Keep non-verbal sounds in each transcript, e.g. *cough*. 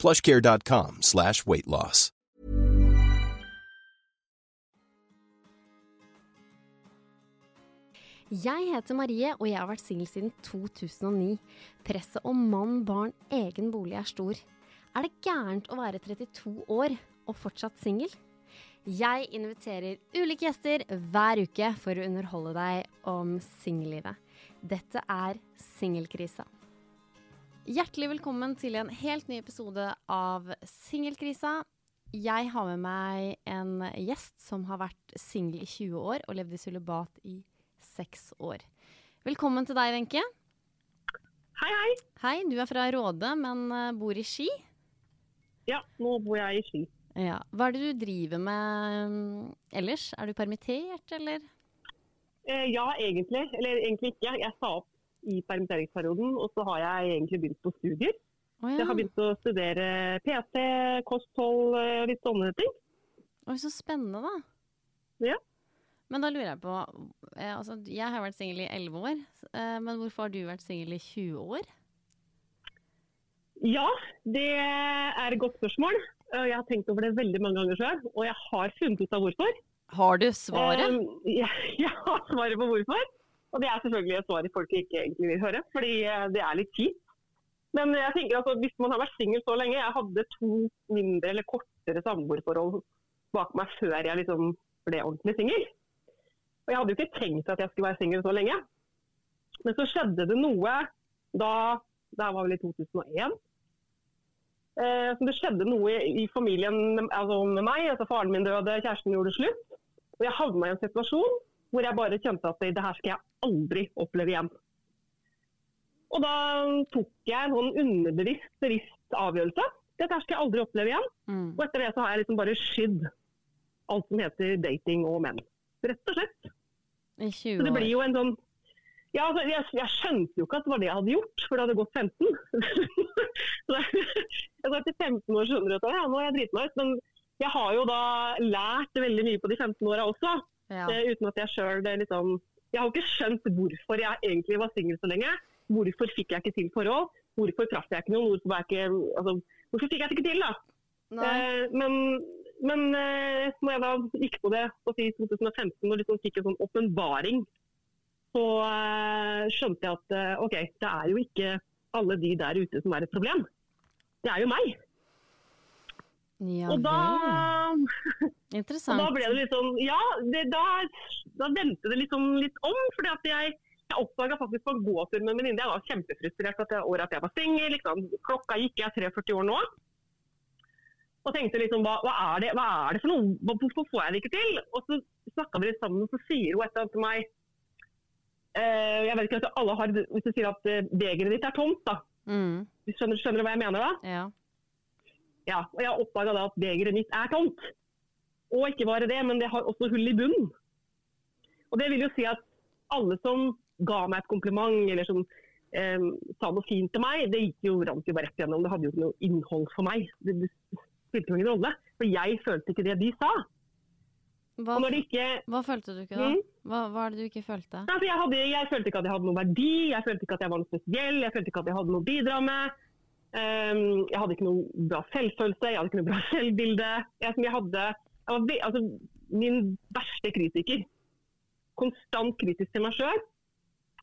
plushcare.com slash weight loss. Jeg heter Marie, og jeg har vært singel siden 2009. Presset om mann, barn, egen bolig er stor. Er det gærent å være 32 år og fortsatt singel? Jeg inviterer ulike gjester hver uke for å underholde deg om singellivet. Dette er Singelkrisa. Hjertelig velkommen til en helt ny episode av Singelkrisa. Jeg har med meg en gjest som har vært singel i 20 år og levd i sølibat i seks år. Velkommen til deg, Wenche. Hei, hei. Hei, du er fra Råde, men eh, bor i Ski. Ja, nå bor jeg i Ski. Ja. Hva er det du driver med mm, ellers? Er du permittert, eller? Eh, ja, egentlig. Eller egentlig ikke. Jeg sa opp i permitteringsperioden, og så har jeg egentlig begynt på studier. Å Jeg har begynt å studere PT, kosthold, og litt sånne ting. Oi, så spennende, da. Ja. Men da lurer jeg på eh, altså, Jeg har vært singel i 11 år, eh, men hvorfor har du vært singel i 20 år? Ja, det er et godt spørsmål. Eh, Jeg har tenkt over det veldig mange ganger sjøl, og jeg har funnet ut av hvorfor. Har du svaret? Um, jeg, *laughs* jeg har svaret på hvorfor. Og det er selvfølgelig et svar folk ikke egentlig vil høre, fordi eh, det er litt kjipt. Men jeg tenker altså, hvis man har vært singel så lenge Jeg hadde to mindre eller kortere samboerforhold bak meg før jeg liksom ble ordentlig singel. Og jeg hadde jo ikke tenkt at jeg skulle være singel så lenge. Men så skjedde det noe da Det var vel i 2001. Eh, det skjedde noe i familien altså med meg. altså Faren min døde, kjæresten gjorde slutt. Og jeg havna i en situasjon hvor jeg bare kjente at det her skal jeg aldri oppleve igjen. Og da tok jeg en sånn underbevisst bevisst avgjørelse. Dette her skal jeg aldri oppleve igjen. Mm. Og etter det så har jeg liksom bare skydd alt som heter dating og menn. Rett og slett. I 20 år. Så det blir jo en sånn ja, altså, jeg, jeg skjønte jo ikke at det var det jeg hadde gjort, for det hadde gått 15. *laughs* så sa etter 15 år skjønner du at ja, nå er jeg drita meg ut. Men jeg har jo da lært veldig mye på de 15 åra også. Ja. eh, uten at jeg sjøl liksom Jeg har ikke skjønt hvorfor jeg egentlig var singel så lenge. Hvorfor fikk jeg ikke til forhold? Hvorfor traff jeg ikke noen? Hvorfor, var jeg ikke, altså, hvorfor fikk jeg det ikke til, da? Eh, men men eh, når jeg da gikk på det på si 2015 og liksom fikk en sånn åpenbaring, så eh, skjønte jeg at eh, OK, det er jo ikke alle de der ute som er et problem. Det er jo meg. Ja og da, Interessant. *laughs* og da ble det sånn Ja, det, da, da vendte det liksom litt om. fordi at jeg jeg oppdaga faktisk på en gåtur med en venninne. Jeg var kjempefrustrert at jeg, året at jeg var singel. Liksom. Klokka gikk, jeg er 43 år nå. Og tenkte liksom, hva, hva, er det, hva er det for noe? Hvorfor får jeg det ikke til? Og så snakka vi litt sammen, og så sier hun et eller annet til meg eh, Jeg vet ikke at alle har Hvis du sier at eh, begeret ditt er tomt, da. Mm. Du Skjønner, skjønner du hva jeg mener da? Ja. Ja, og jeg oppdaga da at begeret mitt er tomt. Og ikke bare det, men det har også hull i bunnen. Og det vil jo si at alle som ga meg et kompliment eller som eh, sa noe fint til meg, det gikk jo rant jo bare rett gjennom. Det hadde jo ikke noe innhold for meg. Det, det spilte jo ingen rolle. For jeg følte ikke det de sa. Hva, Og når det ikke hva følte du ikke, da? Mm. Hva, hva er det du ikke følte? Altså, jeg, hadde, jeg følte ikke at jeg hadde noen verdi, jeg følte ikke at jeg var noe spesiell, jeg følte ikke at jeg hadde noe å bidra med. Ehm, jeg hadde ikke noe bra selvfølelse, jeg hadde ikke noe bra *laughs* selvbilde. Jeg, jeg hadde, jeg var altså, min verste kritiker. Konstant kritisk til meg sjøl.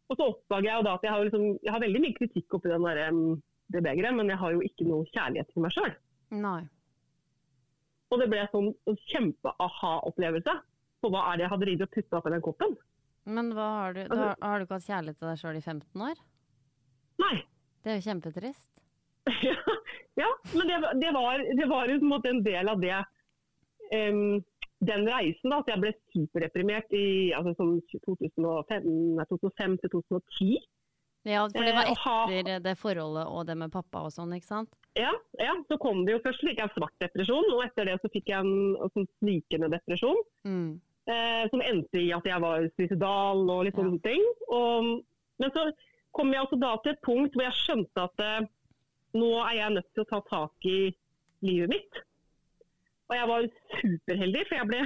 Og så oppdager jeg at jeg har, liksom, jeg har veldig mye kritikk oppi den der, em, det begeret, men jeg har jo ikke noe kjærlighet til meg sjøl. Og det ble sånn en kjempe-aha-opplevelse på hva er det jeg har drevet og putta oppi den koppen. Men har du, da, Altså- har du ikke hatt kjærlighet til deg sjøl i 15 år? Nei. Det er jo kjempetrist. *laughs* ja, men det, var- det, var, det var en måte en del av det Um, Den reisen, da, at jeg ble superdeprimert i altså, sånn 2005, 2005 til 2010. Ja, for det var Eh, etter det forholdet og det med pappa og sånn, ikke sant? Ja, ja, så kom det jo først fikk jeg svart depresjon, og etter det så fikk jeg en, en sånn snikende depresjon. Mm. Eh, som endte i at jeg var suicidal og litt Ja. sånne ting. Og, men så kom jeg også da til et punkt hvor jeg skjønte at eh, nå er jeg nødt til å ta tak i livet mitt. Og jeg var superheldig, for jeg ble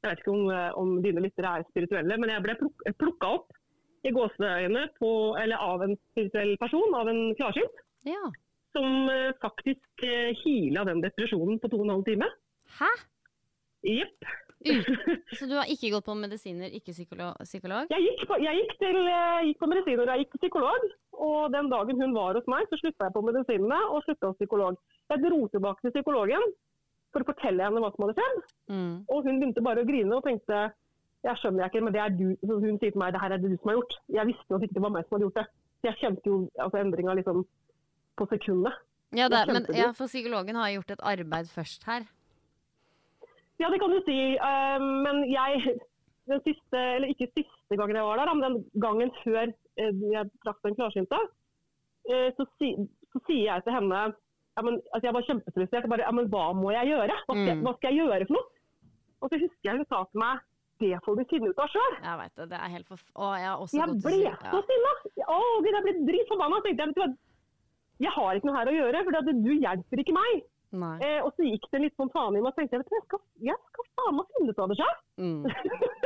Jeg vet ikke om, eh, om dine lyttere er spirituelle, men jeg ble plukka opp i gåseøyne på, eller av en spirituell person, av en klarsynt, Ja. som eh, faktisk uh, heala den depresjonen på to og en halv time. Hæ? Jepp. *laughs* Så du har ikke gått på medisiner, ikke psykolo psykolog? Jeg gikk på, jeg gikk til, jeg gikk på medisiner og jeg gikk til psykolog. Og den dagen hun var hos meg, så slutta jeg på medisinene og slutta hos psykolog. Jeg dro tilbake til psykologen for å fortelle henne hva som hadde skjedd. Mm. Og hun begynte bare å grine og tenkte jeg skjønner jeg ikke, men det er du. Så hun sier til meg det her er det du som har gjort. Jeg visste jo at det ikke var meg som hadde gjort det. Så jeg kjente jo altså, endringa liksom på sekundet. Ja, det, men ja, for psykologen har gjort et arbeid først her. Ja, det kan du si. Uh, men jeg den siste, eller ikke siste gangen jeg var der, men den gangen før jeg traff den klarsynte, eh, så, si, så sier jeg til henne ja, men, altså Jeg var kjempefrustrert. jeg Bare, ja, men hva må jeg gjøre? Hva skal, Mm. hva skal jeg gjøre for noe? Og så husker jeg hun sa til meg det får du finne ut av sjøl. Jeg vet det. Det er helt for... Å, jeg har også Jeg gått ble så sinna! Å, Gud, jeg ble dritforbanna. Tenkte jeg, vet du hva, jeg har ikke noe her å gjøre, for du hjelper ikke meg. Eh, og så gikk det litt sånn faen i meg, og tenkte jeg, vet du, jeg skal, jeg skal faen meg finne ut av det sjøl. Mm.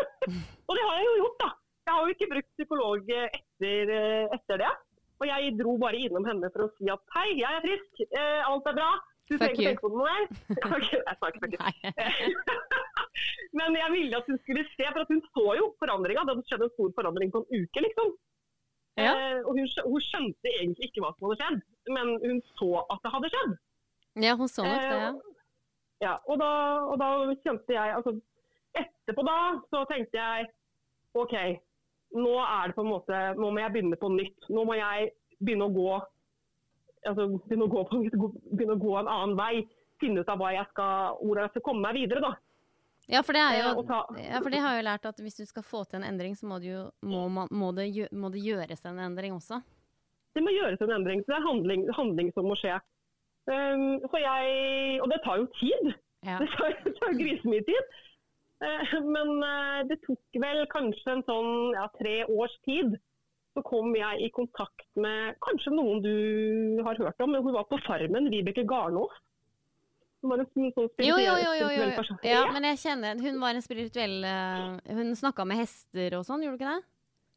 *laughs* Og det har jeg jo gjort, da. Jeg har jo ikke brukt psykolog etter, eh, etter det. Og jeg dro bare innom henne for å si at hei, jeg er frisk, eh, alt er bra. Du trenger ikke tenke på noe mer. Ok, jeg sa ikke fuck Men jeg ville at hun skulle se, for hun så jo forandringa. Det hadde skjedd en stor forandring på en uke, liksom. Ja. Eh, og hun, hun skjønte egentlig ikke hva som hadde skjedd, men hun så at det hadde skjedd. Ja, hun så nok det, ja. Ja, og da, og da kjente jeg altså, Etterpå da så tenkte jeg OK, nå er det på en måte Nå må jeg begynne på nytt. Nå må jeg begynne å gå altså, begynne, å gå på, begynne å gå en annen vei. Finne ut av jeg skal, hvordan jeg skal komme meg videre. da. Ja, for det jo Eh, ja, for det har jeg jo lært at hvis du skal få til en endring, så må det jo må, man, må, det, gjø- må det gjøres en endring også. Det må gjøres en endring. så Det er handling, handling som må skje. Um, jeg, og det tar jo tid. Ja. Det tar, det tar grisemye tid. Eh, Men eh, det tok vel kanskje en sånn ja, tre års tid. Så kom jeg i kontakt med kanskje noen du har hørt om. Hun var på Farmen, Vibeke Garnås. Hun var en sånn Jo, jo, jo, jo, jo. Ja, men jeg kjenner Hun var en spirituell eh, Hun snakka med hester og sånn, gjorde hun ikke det?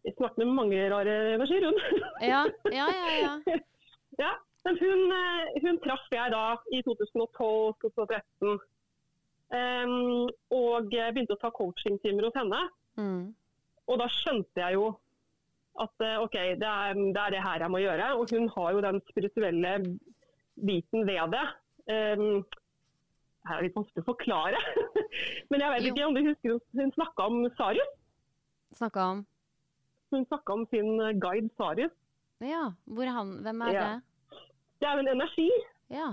Jeg snakket med mange rare energier, hun. Ja, ja, ja. ja. *laughs* Ja, men hun, hun traff jeg da i 2012-2013. Ehm, og begynte å ta coachingtimer hos henne. Mm. Og da skjønte jeg jo at eh, OK, det er, det er det her jeg må gjøre. Og hun har jo den spirituelle biten ved det. Um, det her er litt vanskelig å forklare. *laughs* Men jeg vet Jo. ikke om du husker hun, snakka om Sarius. Snakka om Hun snakka om sin guide Sarius. Ja, han Hvem er Ja. det? Det er jo en energi. Ja.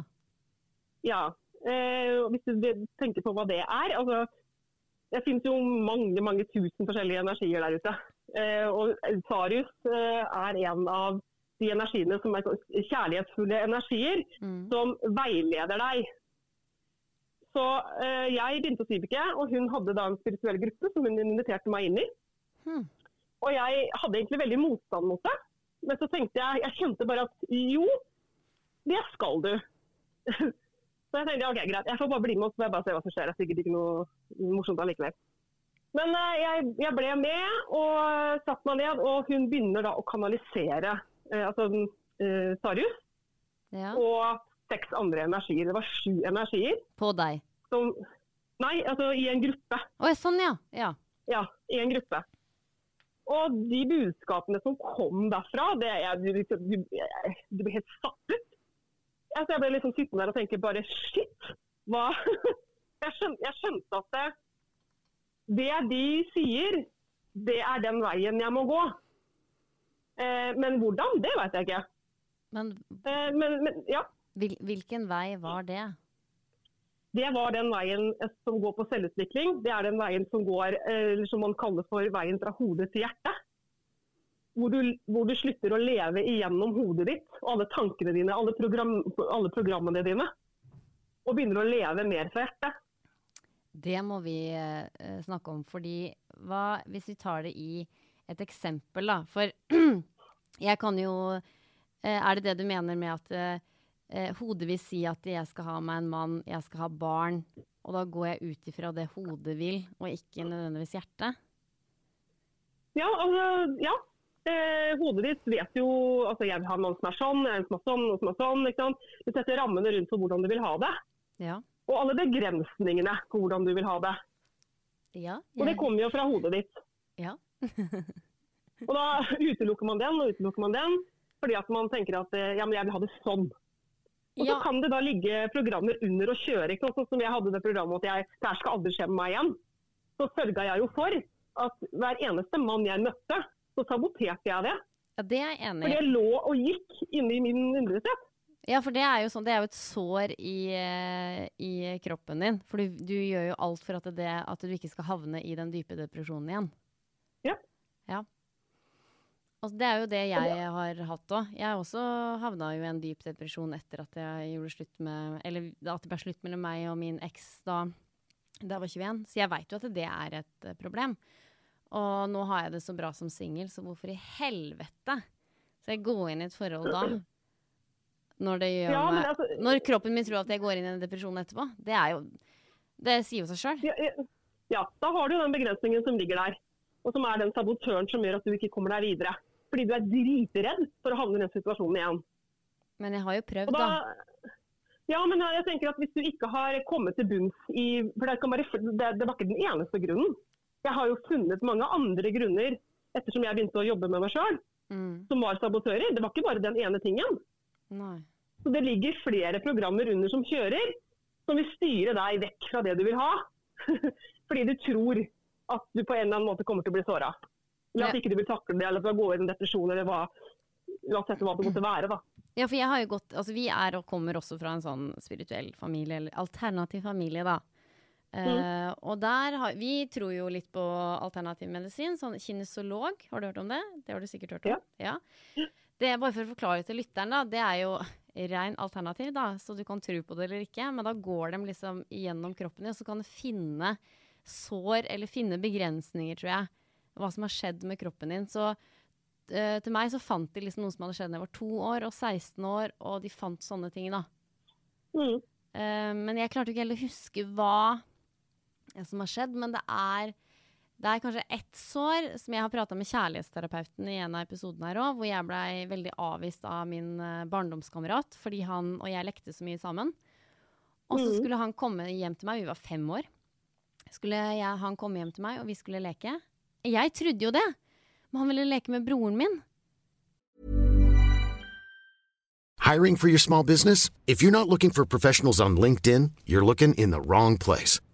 Ja. Eh, hvis du tenker på hva det er altså, Det finnes jo mange mange tusen forskjellige energier der ute. Eh, og Sarius eh, er en av de energiene som er kjærlighetsfulle energier, Mm. som veileder deg. Så eh, jeg begynte hos Vibeke, og hun hadde da en spirituell gruppe som hun inviterte meg inn i. Mm. Og jeg hadde egentlig veldig motstand mot det. Men så tenkte jeg, jeg kjente bare at jo, det skal du. *laughs* Så jeg tenkte ok, greit, jeg får bare bli med og så får jeg bare se hva som skjer. Det er sikkert ikke noe morsomt allikevel. Men eh, jeg, jeg ble med og satt meg ned, og hun begynner da å kanalisere eh, altså, eh, Sarius ja. og seks andre energier. Det var sju energier. På deg. Som, nei, altså i en gruppe. Å, sånn, ja. ja. Ja, i en gruppe. Og de budskapene som kom derfra, det er, du, du, du, du blir helt satt ut. Altså, jeg ble liksom sittende der og tenke bare shit, hva *laughs* Jeg skjønte, jeg skjønte at det, det de sier, det er den veien jeg må gå. Eh, men hvordan, det vet jeg ikke. Men Eh, men, men ja, hvil, hvilken vei var det? det var den veien eh, som går på selvutvikling. Det er den veien som går, eh, eller som man kaller for veien fra hodet til hjertet. Hvor du, hvor du slutter å leve igjennom hodet ditt og alle tankene dine, alle, program, alle programmene dine. Og begynner å leve mer fra hjertet. Det må vi eh, snakke om, fordi hva hvis vi tar det i et eksempel, da? For *clears throat* jeg kan jo eh, Er det det du mener med at eh, hodet vil si at jeg skal ha meg en mann, jeg skal ha barn, og da går jeg ut ifra det hodet vil, og ikke nødvendigvis hjertet? Ja, altså, ja. Eh, hodet ditt vet jo altså Jeg vil ha en mann som er sånn, en som er sånn, og som er sånn. ikke sant? Du setter rammene rundt for hvordan du vil ha det. Ja. Og alle begrensningene på hvordan du vil ha det. Ja. Og det kommer jo fra hodet ditt. Ja. *laughs* Og da utelukker man den og utelukker man den, fordi at man tenker at eh, ja, men jeg vil ha det sånn. Og så kan det da ligge programmer under å kjøre, ikke sånn som jeg hadde det programmet at jeg, det her skal aldri skje med meg igjen. Så sørga jeg jo for at hver eneste mann jeg møtte, så saboterte jeg det. ja, det er jeg enig i. For det lå og gikk inni min underbevissthet. Ja, for det er jo sånn, det er jo et sår i, eh, i kroppen din. For du, du gjør jo alt for at, det, at du ikke skal havne i den dype depresjonen igjen. Ja. Ja. Og det er jo det jeg har hatt òg. Jeg også havna jo i en dyp depresjon etter at jeg gjorde slutt med Eller at det ble slutt mellom meg og min eks da, da jeg var 21. Så jeg veit jo at det er et eh, problem. Og nå har jeg det så bra som singel, så hvorfor i helvete skal jeg gå inn i et forhold da? Når Ja, meg altså, Når kroppen min tror at jeg går inn i en depresjon etterpå. Det er jo Det sier jo seg sjøl. ja, ja, da har du den begrensningen som ligger der. Og som er den sabotøren som gjør at du ikke kommer deg videre. Fordi du er dritredd for å havne i den situasjonen igjen. Men jeg har jo prøvd, da. da, ja, men jeg tenker at Hvis du ikke har kommet til bunns i for det, kan være, det, det var ikke den eneste grunnen. Jeg har jo funnet mange andre grunner ettersom jeg begynte å jobbe med meg sjøl, Mm. som var sabotører. Det var ikke bare den ene tingen. Nei. Så Det ligger flere programmer under som kjører, som vil styre deg vekk fra det du vil ha. *laughs* Fordi du tror at du på en eller annen måte kommer til å bli såra. Eller at Ja. ikke du vil takle det, eller at du går i en depresjon, eller hva, uansett hva det måtte være. da. Ja, for jeg har jo gått Altså, vi er og kommer også fra en sånn spirituell familie, eller alternativ familie, da. Eh, og der har Vi tror jo litt på alternativ medisin. Sånn kinesolog, har du hørt om det? Det har du sikkert hørt om? Ja. Det er bare for å forklare til lytteren, da. Det er jo rein alternativ, da, så du kan tro på det eller ikke. Men da går de liksom gjennom kroppen din, og så kan du finne sår, eller finne begrensninger, tror jeg. Hva som har skjedd med kroppen din. Så uh, til meg så fant de liksom noe som hadde skjedd da jeg var to år og 16 år, og de fant sånne ting, da. Mm. Uh, men jeg klarte ikke heller å huske hva som har skjedd, men det er det er kanskje ett sår som jeg har prata med kjærlighetsterapeuten i en av episodene her òg, hvor jeg blei veldig avvist av min eh, barndomskamerat fordi han og jeg lekte så mye sammen. Og så Mhm. skulle han komme hjem til meg, vi var fem år. Skulle jeg, han komme hjem til meg, og vi skulle leke. Jeg trodde jo det, men han ville leke med broren min. Hiring for your small business? If you're not looking for professionals on LinkedIn, you're looking in the wrong place.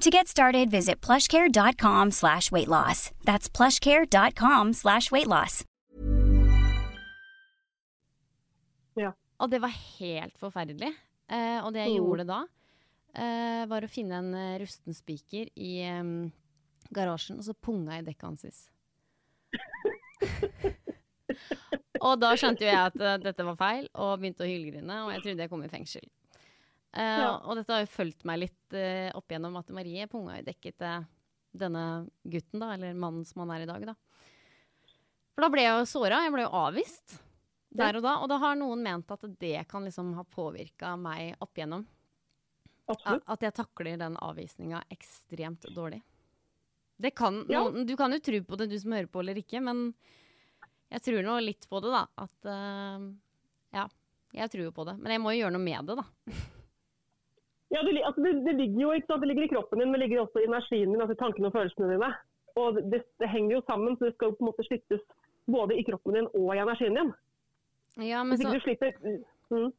To get started, visit plushcare.com slash weight loss. That's plushcare.com slash weight loss. Og det var helt forferdelig. Eh, og det jeg Mm. gjorde da, eh, var å finne en eh, rusten spiker i em, garasjen, og så punga jeg dekket hans. *laughs* og da skjønte jo jeg at uh, dette var feil, og begynte å hylgrine, og jeg trodde jeg kom i fengsel. Eh, Ja. Og dette har jo fulgt meg litt uh, opp igjennom at Marie punga jo dekket til denne gutten, da, eller mannen som han er i dag, da. For da ble jeg jo såra, jeg ble jo avvist der og da. Og da har noen ment at det kan liksom ha påvirka meg opp igjennom. Absolutt. At jeg takler den avvisninga ekstremt dårlig. Det kan, Ja. noen, du kan jo tro på det, du som hører på eller ikke, men jeg tror nå litt på det, da. At uh, Ja, jeg tror jo på det. Men jeg må jo gjøre noe med det, da. *laughs* Ja, det, altså det, det ligger jo ikke sant? Det ligger i kroppen din, men det ligger også i energien din, altså tankene og følelsene dine. Og det, det henger jo sammen, så det skal jo på en måte slippes både i kroppen din og i energien din. Ja, men Hvis så du slipper mm.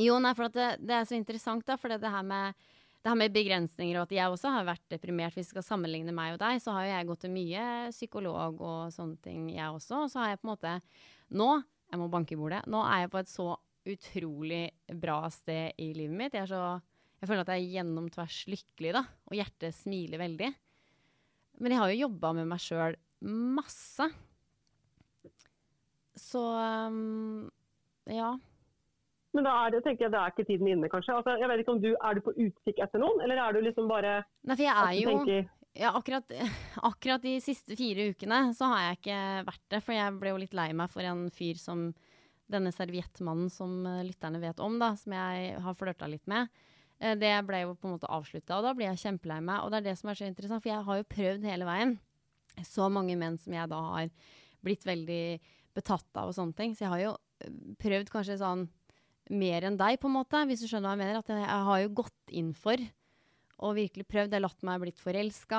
Jo, nei, for det er så interessant, da. For det her med det her med begrensninger og at jeg også har vært deprimert. Hvis vi skal sammenligne meg og deg, så har jo jeg gått til mye psykolog og sånne ting, jeg også. Og så har jeg på en måte Nå, jeg må banke i bordet, nå er jeg på et så utrolig bra sted i livet mitt. Jeg, er så, jeg føler at jeg er gjennom tvers lykkelig, da. Og hjertet smiler veldig. Men jeg har jo jobba med meg sjøl masse. Så um, ja. Men da er det, tenker jeg, det er ikke tiden inne, kanskje. Altså, jeg vet ikke om du, Er du på utkikk etter noen, eller er du liksom bare Nei, for jeg er jo tenker ja, akkurat, *laughs* akkurat de siste fire ukene så har jeg ikke vært det. For jeg ble jo litt lei meg for en fyr som denne serviettmannen som eh, lytterne vet om, da, som jeg har flørta litt med. Eh, Det ble jo på en måte avslutta, og da blir jeg kjempelei meg. Og det er det som er så interessant, for jeg har jo prøvd hele veien. Så mange menn som jeg da har blitt veldig betatt av og sånne ting. Så jeg har jo eh, prøvd kanskje sånn mer enn deg, på en måte, hvis du skjønner hva jeg mener. At jeg, jeg har jo gått inn for og virkelig prøvd. Jeg har latt meg blitt forelska,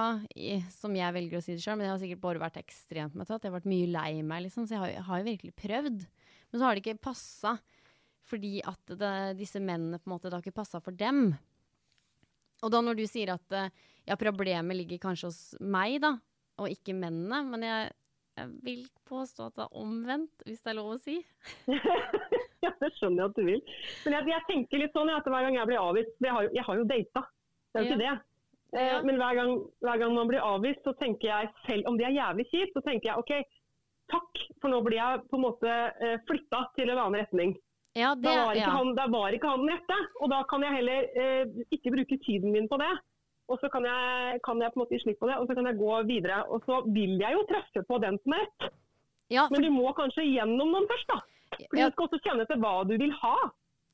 som jeg velger å si det sjøl, men jeg har sikkert bare vært ekstremt møttet. Jeg har vært mye lei meg, liksom, så jeg har, jeg har jo virkelig prøvd. Men så har det ikke passa, fordi at det, disse mennene på en måte, det har ikke passa for dem. Og da når du sier at eh, ja, problemet ligger kanskje hos meg, da, og ikke mennene, men jeg, jeg vil påstå at det er omvendt, hvis det er lov å si. *laughs* Ja, det skjønner jeg at du vil. Men jeg, jeg tenker litt sånn at hver gang jeg blir avvist Jeg har jeg har jo data, det er jo ikke det. Eh, Ja. Men hver gang, hver gang man blir avvist, så tenker jeg selv om det er jævlig kjipt, så tenker jeg OK, takk, for nå blir jeg på en måte eh, flytta til en annen retning. Ja, det, Da var, ikke ja. han, da var ikke han den rette. Og da kan jeg heller eh, ikke bruke tiden min på det. Og så kan jeg, kan jeg på en måte gi slipp på det, og så kan jeg gå videre. Og så vil jeg jo treffe på den som er rett. ja, for Men du må kanskje gjennom noen først, da. Ja. du skal også kjenne til hva du vil ha.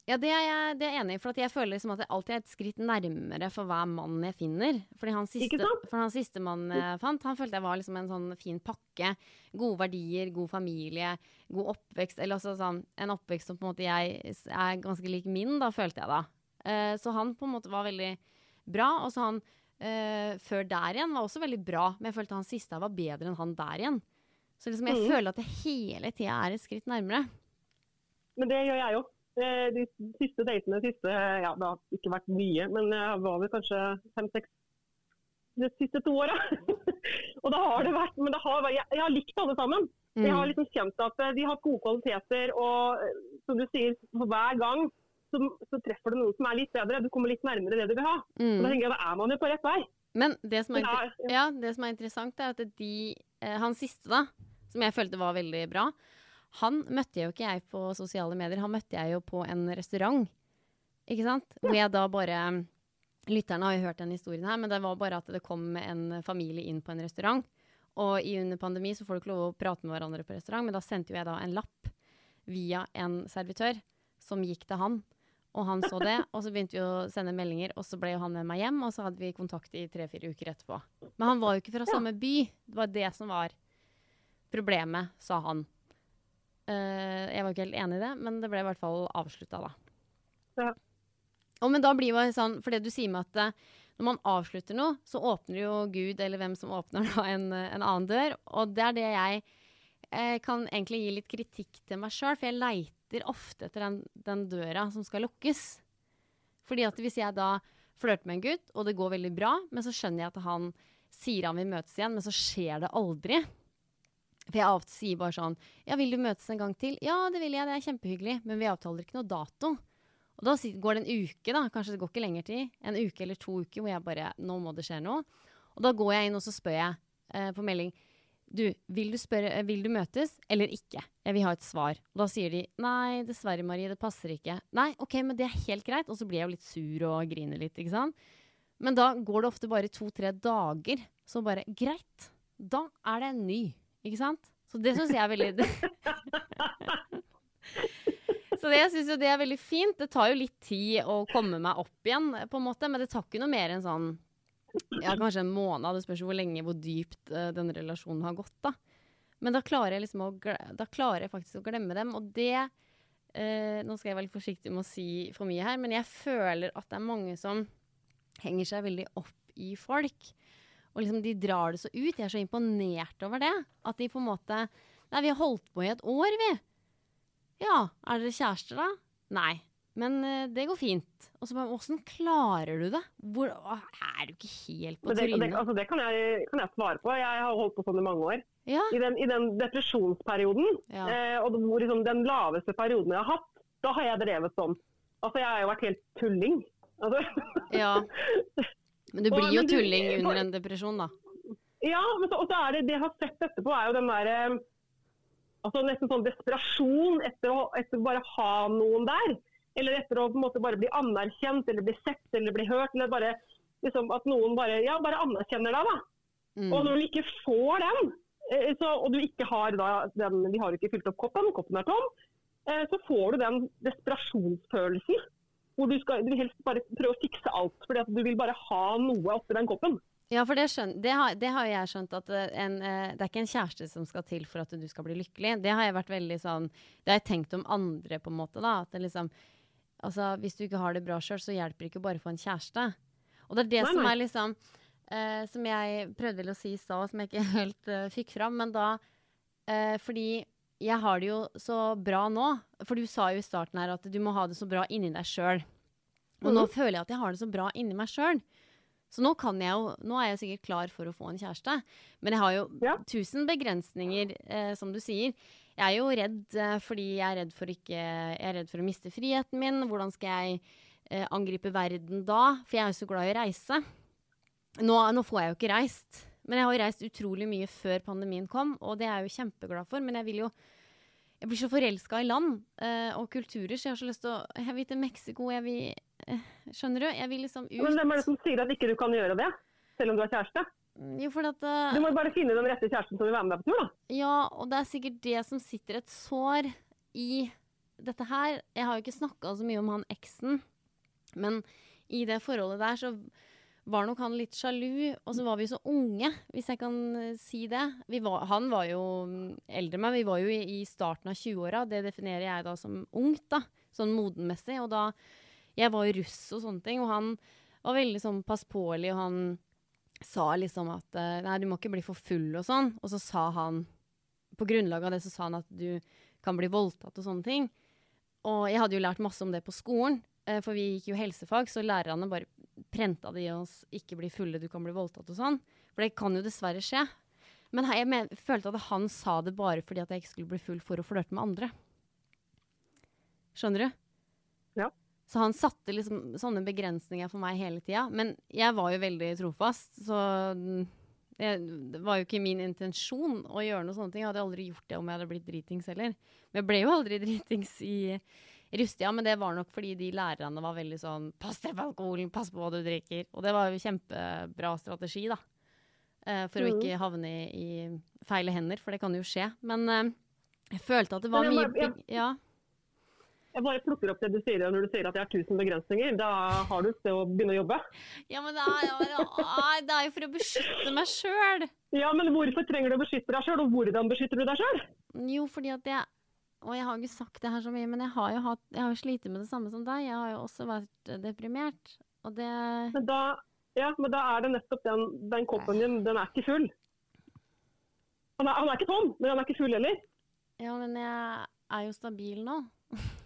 Ja, det er jeg, det er enig i. For jeg føler liksom at jeg alltid er et skritt nærmere for hver mann jeg finner. Fordi han siste, for han siste mann jeg fant, han følte jeg var liksom en sånn fin pakke. Gode verdier, god familie, god oppvekst. Eller altså sånn en oppvekst som på en måte jeg er ganske lik min, da, følte jeg da. Uh, så han på en måte var veldig bra. Og så han uh, før der igjen var også veldig bra, men jeg følte han siste var bedre enn han der igjen. Så liksom jeg mm. føler at jeg hele tida er et skritt nærmere. Men det gjør jeg jo. Eh, De siste datene siste, ja, det har ikke vært mye, men det var vel kanskje fem-seks de siste to åra. *laughs* og da har det vært, men det har, jeg, jeg har likt alle sammen. Jeg har liksom kjent at eh, de har gode kvaliteter, og eh, som du sier, for hver gang så, så treffer du noen som er litt bedre. Du kommer litt nærmere det du vil ha. Og da Mm. tenker jeg, da er man jo på rett vei. Men det som er, ja, det som er interessant, er at de, eh, han siste, da, som jeg følte var veldig bra, han møtte jo ikke jeg på sosiale medier, han møtte jeg jo på en restaurant. Ikke sant? Hvor jeg da bare Lytterne har jo hørt den historien her, men det var bare at det kom en familie inn på en restaurant. Og i under pandemi så får du ikke lov å prate med hverandre på restaurant, men da sendte jo jeg da en lapp via en servitør som gikk til han. Og han så det, og så begynte vi å sende meldinger, og så ble jo han med meg hjem, og så hadde vi kontakt i tre-fire uker etterpå. Men han var jo ikke fra samme by. Det var det som var problemet, sa han. Eh, jeg var ikke helt enig i det, men det ble i hvert fall avslutta, da. Ja. Og men da blir det sånn, for det du sier med at eh, når man avslutter noe, så åpner jo Gud, eller hvem som åpner *laughs* da, en, en annen dør. Og det er det jeg eh, kan egentlig gi litt kritikk til meg sjøl, for jeg leiter ofte etter den, den døra som skal lukkes. Fordi at hvis jeg da flørter med en gutt, og det går veldig bra, men så skjønner jeg at han sier han vil møtes igjen, men så skjer det aldri. For jeg sier bare sånn Ja, vil du møtes en gang til? Ja, det vil jeg, det er kjempehyggelig. Men vi avtaler ikke noe dato. Og da går det en uke, da. Kanskje det går ikke lenger tid. En uke eller to uker hvor jeg bare Nå må det skje noe. Og da går jeg inn og så spør jeg eh, på melding Du, vil du, spørre, eh, vil du møtes eller ikke? Jeg vil ha et svar. Og da sier de nei, dessverre, Marie, det passer ikke. Nei, OK, men det er helt greit. Og så blir jeg jo litt sur og griner litt, ikke sant. Men da går det ofte bare to-tre dager. Så bare greit. Da er det en ny. Ikke sant? Så det syns jeg er veldig *laughs* Så det, jeg syns jo det er veldig fint. Det tar jo litt tid å komme meg opp igjen, på en måte, men det tar ikke noe mer enn sånn ja, kanskje en måned. Det spørs hvor lenge, hvor dypt uh, den relasjonen har gått. da. Men da klarer jeg liksom å, da klarer jeg faktisk å glemme dem. Og det uh, Nå skal jeg være litt forsiktig med å si for mye her, men jeg føler at det er mange som henger seg veldig opp i folk. Og liksom de drar det så ut. Jeg er så imponert over det. At de på en måte Nei, vi har holdt på i et år, vi. Ja, er dere kjærester, da? Nei. Men uh, det går fint. Og så bare, åssen klarer du det? Hvor, er du ikke helt på trynet? Det, altså, det kan, jeg, kan, jeg, svare på. Jeg har holdt på sånn i mange år. Ja. I, den, I, den, depresjonsperioden, ja. eh, og hvor, liksom, den laveste perioden jeg har hatt, da har jeg drevet sånn. Altså, jeg har jo vært helt tulling. Altså. Ja. *laughs* Men du blir jo tulling under en depresjon, da. Ja, men så, og så er det det jeg har sett etterpå, er jo den derre eh, altså Nesten sånn desperasjon etter å etter bare ha noen der. Eller etter å på en måte bare bli anerkjent eller bli sett eller bli hørt. eller bare liksom, At noen bare, ja, bare anerkjenner deg. da. Mm. Og når du ikke får den, eh, så, og du ikke har da, den, de har ikke fylt opp koppen, koppen er tom, eh, så får du den desperasjonsfølelsen. Hvor du, skal, du vil helst bare prøve å fikse alt, fordi at du vil bare ha noe oppi den koppen. Ja, for det, skjøn, det, har, det har jeg skjønt at eh, en, det er ikke en kjæreste som skal til for at du skal bli lykkelig. Det har jeg vært veldig sånn Det har jeg tenkt om andre, på en måte. da, at det liksom Altså, hvis du ikke har det bra sjøl, så hjelper det ikke bare å få en kjæreste. Og det er det nei, som nei. er liksom uh, Som jeg prøvde vel å si i stad, som jeg ikke *laughs* helt uh, fikk fram. Men da uh, Fordi jeg har det jo så bra nå. For du sa jo i starten her at du må ha det så bra inni deg sjøl. Og mm. nå føler jeg at jeg har det så bra inni meg sjøl. Så nå, jo, nå er jeg sikkert klar for å få en kjæreste. Men jeg har jo ja. tusen begrensninger, som du sier. Jeg er jo redd eh, fordi jeg er redd, ikke, jeg er redd for å miste friheten min. Hvordan skal jeg eh, angripe verden da? For jeg er jo så glad i å reise. Nå, nå, får jeg jo ikke reist. Men jeg har jo reist utrolig mye før pandemien kom, og det er jeg jo kjempeglad for. Men jeg vil jo Jeg blir så forelska i land uh, og kulturer, så jeg har så lyst til å Jeg vil til Mexico, jeg vil Skjønner du? Jeg vil liksom ut. Men hvem er det som sier at ikke du kan gjøre det? Selv om du har kjæreste? Mm, jo, for at, uh, du må bare finne den rette kjæresten som vil være med deg på tur, da. Ja, og det er sikkert det som sitter et sår i dette her. Jeg har jo ikke snakka så mye om han eksen, men i det forholdet der så var nok han litt sjalu, og så var vi så unge, hvis jeg kan uh, si det. Var, han var jo eldre enn meg, vi var jo i, i starten av 20-åra. Det definerer jeg da som ungt, da, sånn modenmessig. Og da Jeg var jo russ og sånne ting, og han var veldig sånn passpålig, og han sa liksom at eh, nei, du må ikke bli for full og sånn. Og så sa han På grunnlag av det så sa han at du kan bli voldtatt og sånne ting. Og jeg hadde jo lært masse om det på skolen, eh, for vi gikk jo helsefag, så lærerne bare prenta det i oss 'ikke bli fulle, du kan bli voldtatt' og sånn. For det kan jo dessverre skje. Men jeg men, følte at han sa det bare fordi at jeg ikke skulle bli full for å flørte med andre. Skjønner du? Ja. Så han satte liksom sånne begrensninger for meg hele tida. Men jeg var jo veldig trofast, så jeg, det var jo ikke min intensjon å gjøre noe sånne ting. Jeg hadde aldri gjort det om jeg hadde blitt dritings heller. Men jeg ble jo aldri dritings i Rustia, men det var nok fordi de lærerne var veldig sånn Pass deg på alkoholen, pass på hva du drikker. Og det var jo kjempebra strategi, da. Uh, for mm. å ikke havne i, i feile hender, for det kan jo skje. Men uh, jeg følte at det var mye Ja. Jeg bare plukker opp det du sier når du sier at jeg har 1000 begrensninger. Da har du et sted å begynne å jobbe. Ja, men det er, det er jo for å beskytte meg sjøl. Ja, men hvorfor trenger du å beskytte deg sjøl, og hvordan beskytter du deg sjøl? Jo, fordi at jeg Og jeg har ikke sagt det her så mye, men jeg har jo, hatt, jeg har jo slitt med det samme som deg. Jeg har jo også vært deprimert, og det Men da, ja, men da er det nettopp den, den koppen din, den er ikke full. Han er, han er ikke tom, men han er ikke full heller. Ja, men jeg er jo stabil nå. *laughs*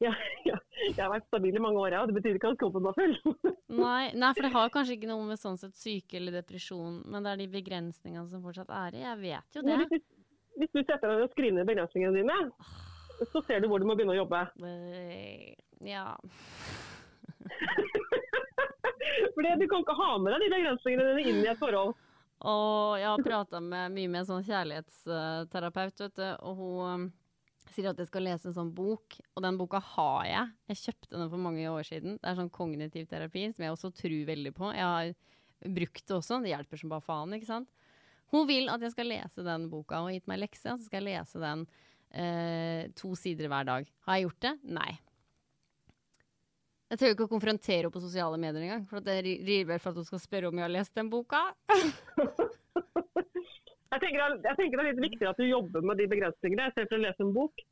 Ja, ja, jeg har vært stabil i mange år, ja. Det betyr ikke at kroppen var full. *laughs* nei, nei, for det har kanskje ikke noe med sånn sett syke eller depresjon, men det er de begrensningene som fortsatt er i. Jeg vet jo det. Hvis, du setter deg og skriver ned begrensningene dine, så ser du hvor du må begynne å jobbe. Ja. *laughs* Fordi du kan ikke ha med deg de begrensningene dine inn i et forhold. Og jeg har prata mye med en sånn kjærlighetsterapeut, vet du, og hun sier at jeg skal lese en sånn bok, og den boka har jeg. Jeg kjøpte den for mange år siden. Det er sånn kognitiv terapi, som jeg også tror veldig på. Jeg har brukt det også, det hjelper som bare faen, ikke sant. Hun vil at jeg skal lese den boka, og har gitt meg lekse, så skal jeg lese den eh, to sider hver dag. Har jeg gjort det? Nei. Jeg tør ikke å konfrontere henne på sosiale medier engang. For det ri- vel for at hun skal spørre om jeg har lest den boka. *laughs* Jeg tenker, jeg tenker det er litt viktig at du jobber med de begrensningene istedenfor å lese en bok.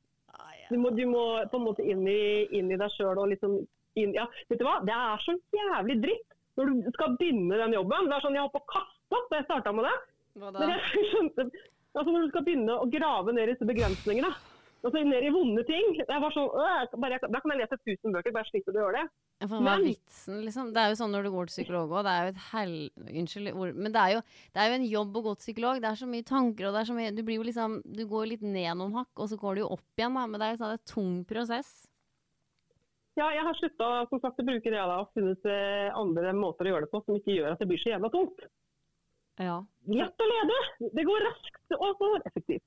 Du må, du må på en måte inn i, inn i deg sjøl og liksom inn, ja, Vet du hva, det er så jævlig dritt når du skal begynne den jobben. Det er sånn Jeg holdt på å kaste opp da jeg starta med det. Hva Men jeg *laughs* skjønte, altså Når du skal begynne å grave ned i disse begrensningene, altså ned i vonde ting jeg var sånn, øh, bare, Da kan jeg lese 1000 bøker, bare slipper du å gjøre det. Ja, For hva er vitsen, liksom? Det er jo sånn når du går til psykolog òg. Det er jo et hel... Unnskyld, ord, men det er, jo, det er jo en jobb å gå til psykolog. Det er så mye tanker, og det er så mye Du blir jo liksom Du går litt ned noen hakk, og så går du jo opp igjen, da. Men det er jo sånn en tung prosess. Ja, jeg har slutta å bruke det da, og funnet eh, andre måter å gjøre det på som ikke gjør at det blir så jævla tungt. Ja. Lede! Det går raskt og så effektivt.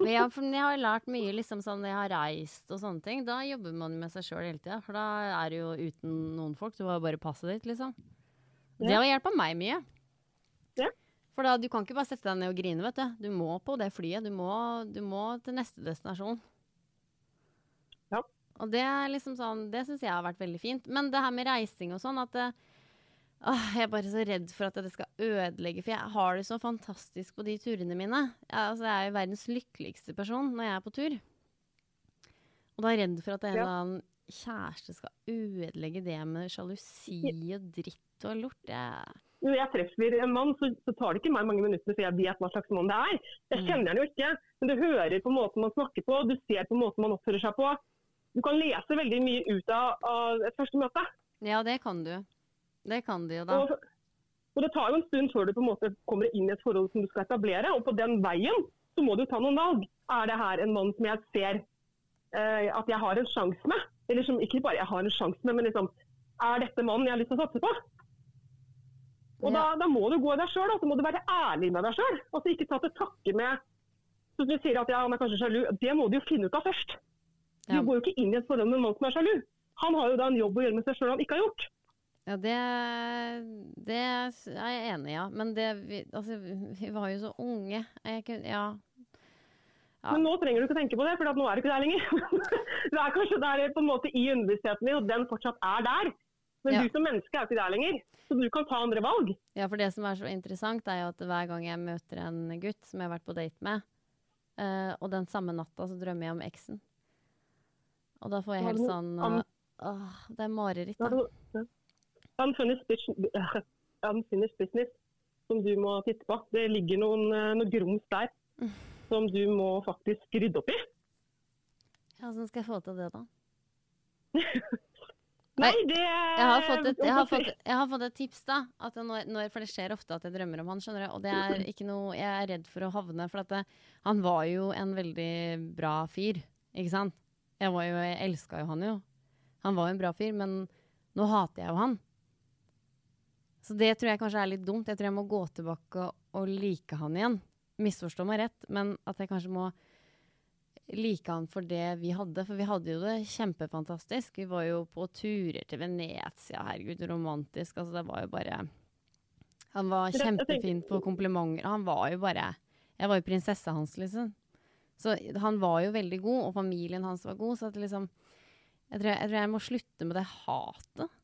Men jeg, for jeg har lært mye liksom sånn når jeg har reist og sånne ting. Da jobber man med seg sjøl hele tida. For da er du jo uten noen folk. Du har bare passet ditt, liksom. Det har hjulpet meg mye. Ja. For da, du kan ikke bare sette deg ned og grine, vet du. Du må på det flyet. Du må, du må til neste destinasjon. Ja. Og det er liksom sånn, det syns jeg har vært veldig fint. Men det her med reising og sånn, at det, åh, jeg er bare så redd for at det skal ødelegge. For jeg har det så fantastisk på de turene mine. Jeg, altså, jeg er jo verdens lykkeligste person når jeg er på tur. Og da er jeg redd for at en Ja. eller annen kjæreste skal ødelegge det med sjalusi og dritt og lort. Jeg, Når jeg treffer en mann, så, så tar det ikke meg mange minutter før jeg vet hva slags mann det er. Jeg Mm. kjenner han jo ikke, men du hører på måten man snakker på, du ser på måten man oppfører seg på. Du kan lese veldig mye ut av, av et første møte. ja, det kan du. Det kan de jo, da. Og, og det tar jo en stund før du på en måte kommer inn i et forhold som du skal etablere. Og på den veien så må du ta noen valg. Er det her en mann som jeg ser eh, at jeg har en sjanse med? Eller som ikke bare jeg har en sjanse med, men liksom Er dette mannen jeg har lyst til å satse på? Og da, Ja. da må du gå i deg sjøl. Så må du være ærlig med deg sjøl. Altså ikke ta til takke med så du sier at ja, han er kanskje sjalu. Det må du jo finne ut av først. Du Ja. går jo ikke inn i et forhold med en mann som er sjalu. Han har jo da en jobb å gjøre med seg sjøl han ikke har gjort. Ja, det, det er jeg enig i, ja. Men det vi, Altså, vi var jo så unge. Jeg kunne Ja. Ja. Men nå trenger du ikke tenke på det, for nå er du ikke der lenger. *laughs* det er kanskje der på en måte i underbevisstheten din, og den fortsatt er der. Men Ja. du som menneske er ikke der lenger, så du kan ta andre valg. Ja, for det som er så interessant, er jo at hver gang jeg møter en gutt som jeg har vært på date med, uh, og den samme natta så drømmer jeg om eksen. Og da får jeg helt sånn uh, åh, Det er mareritt, Da da. har du ja. Unfinished, business, *laughs* unfinished business som du må titte på. Det ligger noen, eh, noe grums der som du må faktisk rydde opp i. Ja, Hvordan skal jeg få til det, da? *laughs* Nei, det Jeg har fått et, jeg har fått, jeg har fått et tips, da. At når, når, for det skjer ofte at jeg drømmer om han, skjønner du. Og det er ikke noe Jeg er redd for å havne For at det, han var jo en veldig bra fyr, ikke sant? Jeg, var jo, jeg elska jo han jo. Han var jo en bra fyr, men nå hater jeg jo han. Så det tror jeg kanskje er litt dumt. Jeg tror jeg må gå tilbake og, like han igjen. Misforstå meg rett, men at jeg kanskje må like han for det vi hadde. For vi hadde jo det kjempefantastisk. Vi var jo på turer til Venezia, herregud, romantisk. Altså, det var jo bare Han var kjempefin på komplimenter. Han var jo bare Jeg var jo prinsessa hans, liksom. Så han var jo veldig god, og familien hans var god. Så at liksom jeg tror jeg, jeg tror jeg må slutte med det hatet.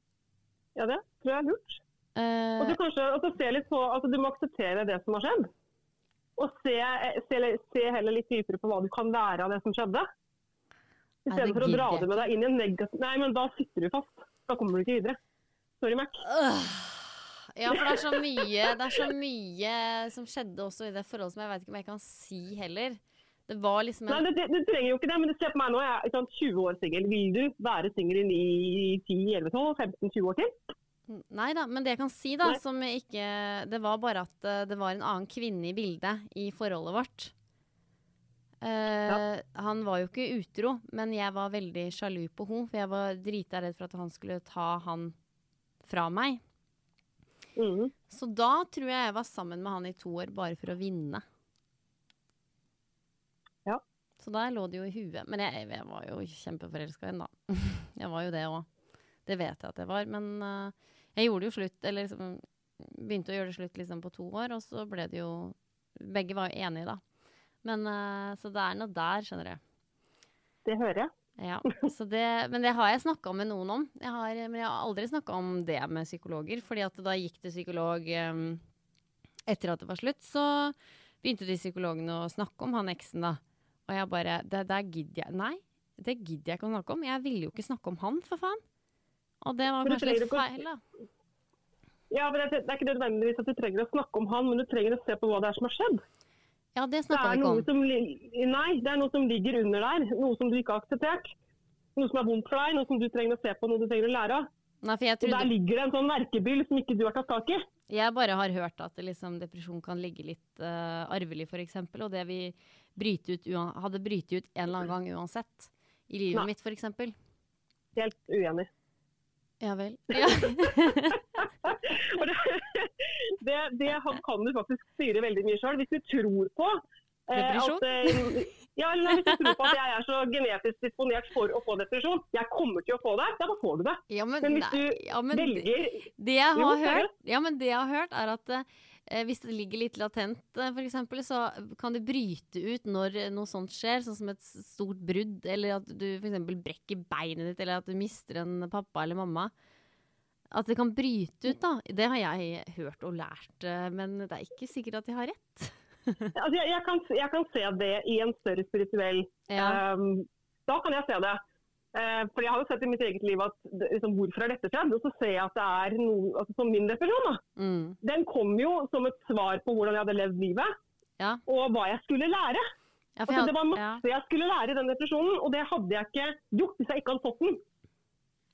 Ja, det tror jeg er lurt. Eh, Og du, kanskje, altså, se litt på, altså, du må akseptere det som har skjedd. Og se, se, se heller litt dypere på hva du kan lære av det som skjedde. I stedet for å dra det med deg inn i en negativ Nei, men da sitter du fast. Da kommer du ikke videre. Sorry, Mac. Ja, for det er så mye Det er så mye som skjedde også i det forholdet som jeg vet ikke om jeg kan si heller. Det var liksom Nei, en du, du trenger jo ikke det, men ser på meg nå. Jeg er 20 år singel. Vil du være singel i 10-11-12-15-20 år til? Nei da, men det jeg kan si, da, Nei. som ikke Det var bare at eh, det var en annen kvinne i bildet i forholdet vårt. Eh, Han var jo ikke utro, men jeg var veldig sjalu på henne, for jeg var drita redd for at han skulle ta han fra meg. Mm. Så da tror jeg jeg var sammen med han i to år bare for å vinne. Ja. Så der lå det jo i huet. Men jeg, jeg var jo kjempeforelska i henne, da. *laughs* Jeg var jo det òg. Det vet jeg at jeg var. Men eh, jeg gjorde jo slutt, eller liksom begynte å gjøre det slutt liksom på to år, og så ble det jo Begge var jo enige, da. Men uh, Så det er noe der, skjønner du. Det hører jeg. Ja, så det, men det har jeg snakka med noen om. Jeg har, men jeg har aldri snakka om det med psykologer. fordi at da gikk det psykolog um, etter at det var slutt. Så begynte de psykologene å snakke om han eksen, da. Og jeg bare Det der gidder jeg Nei, det gidder jeg ikke å snakke om. Jeg ville jo ikke snakke om han, for faen. Og det var kanskje litt feil, da. Ja, men det, er ikke nødvendigvis at du trenger å snakke om han, men du trenger å se på hva det er som har skjedd. Ja, det snakka vi ikke om. Som, nei, det er noe som ligger under der. Noe som du ikke har akseptert. Noe som er vondt for deg, noe som du trenger å se på, noe du trenger å lære av. Nei, trodde... Der ligger det en sånn verkebyll som ikke du har tatt tak i. Jeg bare har hørt at liksom, depresjon kan ligge litt uh, arvelig, f.eks. Og det vi bryte ut, hadde brytet ut en eller annen gang uansett. I livet nei. mitt, f.eks. Helt uenig. Ja vel. *laughs* Ja. det, det, kan du faktisk styre veldig mye sjøl. Hvis du tror på eh, at, ja, eller hvis du tror på at jeg er så genetisk disponert for å få depresjon, jeg kommer til å få det, da får du det. Ja, men, men hvis du ja, men, velger det jeg, har hørt, ja, men det jeg har hørt, er at eh, hvis det ligger litt latent, eh, f.eks., så kan det bryte ut når noe sånt skjer, sånn som et stort brudd, eller at du f.eks. brekker beinet ditt, eller at du mister en pappa eller mamma. At det kan bryte ut, da. Det har jeg hørt og lært, eh, men det er ikke sikkert at jeg har rett. altså, jeg, jeg, kan, jeg, kan, se det i en større spirituell ja. um, Da kan jeg se det. Uh, for jeg har jo sett i mitt eget liv at liksom, hvorfor har dette skjedd? Og så ser jeg at det er noe altså, Som min depresjon, da. Mm. Den kom jo som et svar på hvordan jeg hadde levd livet, ja. og hva jeg skulle lære. Ja, altså, jeg, det var masse jeg skulle lære i den depresjonen, og det hadde jeg ikke gjort hvis jeg ikke hadde fått den.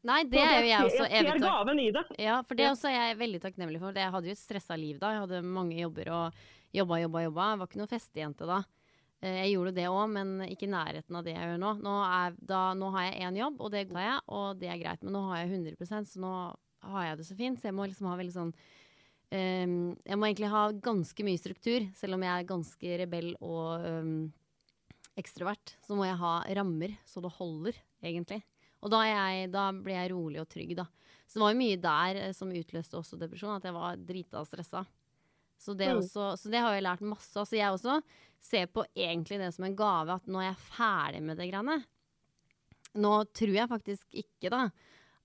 Nei, det er jo jeg også evig Jeg ser gaven i det. Ja, for det også er jeg veldig takknemlig for. Jeg hadde jo et stressa liv da. Jeg hadde mange jobber og jobba, jobba, jobba. Jeg var ikke noen festejente da. Eh, jeg gjorde det òg, men ikke i nærheten av det jeg gjør nå. Nå, er, da, nå har jeg én jobb, og det går jeg, og det er greit. Men nå har jeg 100% så nå har jeg det så fint. Så jeg må liksom ha veldig sånn um, Jeg må egentlig ha ganske mye struktur, selv om jeg er ganske rebell og um, ekstrovert. Så må jeg ha rammer, så det holder, egentlig. Og da, jeg, da, ble jeg rolig og trygg, da. Så det var jo mye der eh, som utløste også depresjon, at jeg var drita stressa. Så det, mm. også, så det har jeg lært masse av. Så jeg også ser på egentlig det som en gave, at nå er jeg ferdig med det greiene. Nå tror jeg faktisk ikke, da,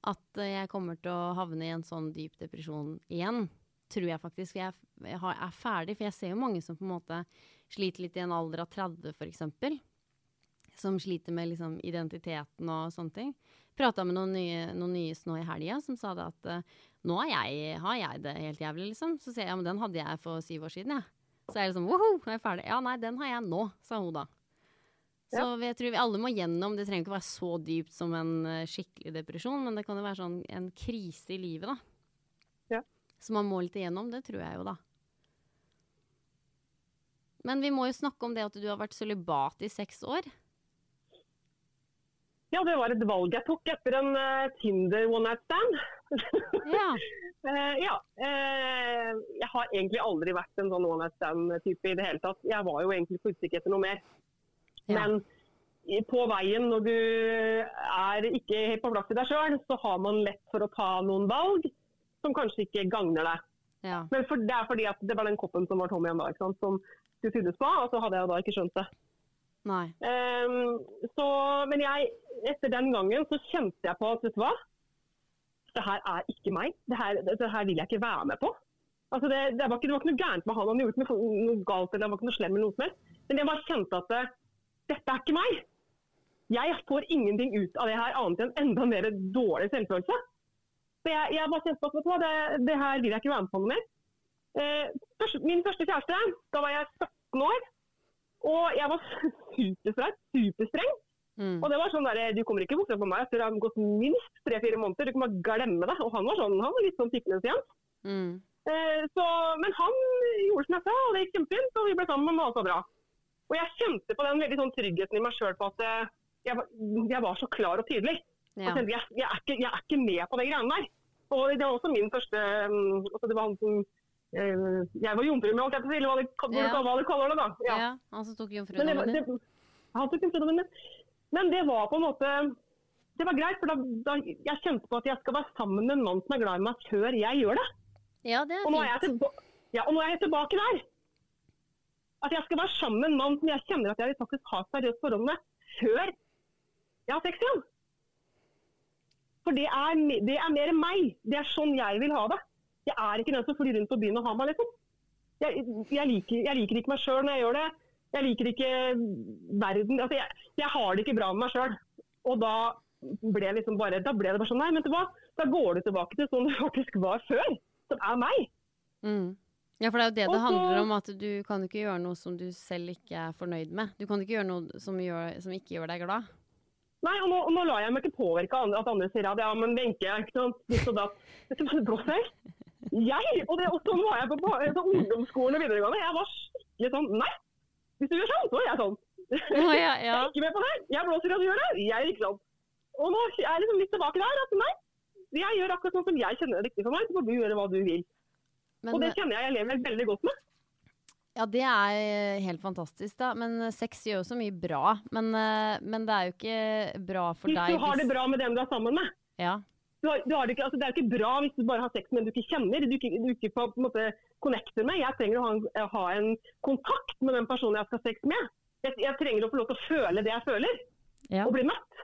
at jeg kommer til å havne i en sånn dyp depresjon igjen. Tror jeg faktisk. Jeg, er ferdig. For jeg ser jo mange som på en måte sliter litt i en alder av 30, f.eks som sliter med liksom, identiteten og sånne ting. Prata med noen nye, noen nye nå i helga som sa det at nå jeg, har jeg det helt jævlig, liksom. Så sier jeg ja, men den hadde jeg for syv år siden, jeg. Ja. Så er jeg liksom woho, er jeg ferdig? Ja, nei, den har jeg nå, sa hun da. Så ja. jeg tror vi alle må gjennom Det trenger ikke være så dypt som en uh, skikkelig depresjon, men det kan jo være sånn en krise i livet, da. Ja. Så man må litt igjennom. Det tror jeg jo, da. Men vi må jo snakke om det at du har vært sølibat i seks år. Ja, det var et valg jeg tok etter en uh, Tinder one night stand. *laughs* ja. uh, ja. Uh, jeg har egentlig aldri vært en sånn one night stand-type i det hele tatt. Jeg var jo egentlig på utkikk etter noe mer. Ja. Men på veien når du er ikke helt på plass i deg sjøl, så har man lett for å ta noen valg som kanskje ikke gagner deg. Ja. Men for, det er fordi at det var den koppen som var tom igjen da, som skulle fylles på, og så hadde jeg da ikke skjønt det. Um, så, men jeg, etter den gangen så kjente jeg på at vet du hva, det her er ikke meg. Det her, det her vil jeg ikke være med på. Altså det, det, var ikke, det, var ikke, noe gærent med han, han gjorde ikke noe, galt eller det var ikke noe slem eller noe som helst. Men jeg bare kjente at det, dette er ikke meg. Jeg får ingenting ut av det her annet enn enda mer dårlig selvfølelse. Så jeg, jeg bare kjente at det, det, her vil jeg ikke være med på noe mer. Eh, min første kjæreste, da var jeg 17 år. Og jeg var *laughs* superstreng. superstreng. Mm. Og det var sånn der, Du kommer ikke bort fra meg etter det har gått minst tre-fire måneder. Du kan bare glemme det. Og han var sånn, han var litt sånn tikkende igjen. Mm. Eh, så, men han gjorde som jeg sa, og det gikk kjempefint. Og vi ble sammen, og alt var bra. Og jeg kjente på den veldig sånn tryggheten i meg sjøl på at eh, jeg, jeg, var så klar og tydelig. Ja. Og jeg, jeg, er ikke, jeg, er ikke, med på de greiene der. Og det var også min første um, altså Det var han som Eh, jeg var jomfru med alt jeg på hva, det, hva du kaller det. da. Ja, ja Han som tok jomfrudommen din? Han tok jomfrudommen min. Men det var på en måte det var greit, for da, da, jeg kjente på at jeg skal være sammen med en mann som er glad i meg før jeg gjør det. Ja, det er og nå er, ja, og nå er jeg tilbake der. At jeg skal være sammen med en mann som jeg kjenner at jeg faktisk ha seriøst forhold med, før Jeg har sex igjen. For det er, det er mer meg. Det er sånn jeg vil ha det. Jeg er ikke den som flyr rundt på byen og har meg, liksom. Jeg, jeg, liker, jeg liker ikke meg sjøl når jeg gjør det. Jeg liker ikke verden. Altså, jeg, jeg har det ikke bra med meg sjøl. Og da ble, liksom bare, da ble det bare sånn Nei, vet du hva. Da går du tilbake til sånn du faktisk var før. Som er meg. Mm. Ja, for det er jo det det handler om, at du kan ikke gjøre noe som du selv ikke er fornøyd med. Du kan ikke gjøre noe som, gjør, som ikke gjør deg glad. Nei, og nå, og nå lar jeg meg ikke påvirke av at andre sier at ja, men Wenche, ikke noe ditt og datt. Vet du hva det blåser? Jeg, og, det, og sånn var jeg på, på, på ungdomsskolen og videregående. Jeg var skikkelig sånn Nei, hvis du gjør sånn, så er jeg sånn. Å, ja, ja. *laughs* Jeg er ikke med på det. Jeg blåser at du gjør det. Jeg er ikke sånn. Og nå er jeg liksom litt tilbake der. at nei, jeg gjør akkurat sånn som jeg kjenner er riktig for meg. Så får du gjøre hva du vil. Men, og det kjenner jeg jeg lever veldig godt med. Ja, det er eh, helt fantastisk, da. Men eh, sex gjør jo så mye bra. Men, eh, men det er jo ikke bra for Hvis deg du har det bra med den du er sammen med. Ja. Du har, du har det, ikke, altså det er ikke bra hvis du bare har sex med en du ikke kjenner. Du ikke, du ikke på, på en måte connecter med. Jeg trenger å ha en, ha en kontakt med den personen jeg skal ha sex med. Jeg, jeg trenger å få lov til å føle det jeg føler, ja. og bli møtt.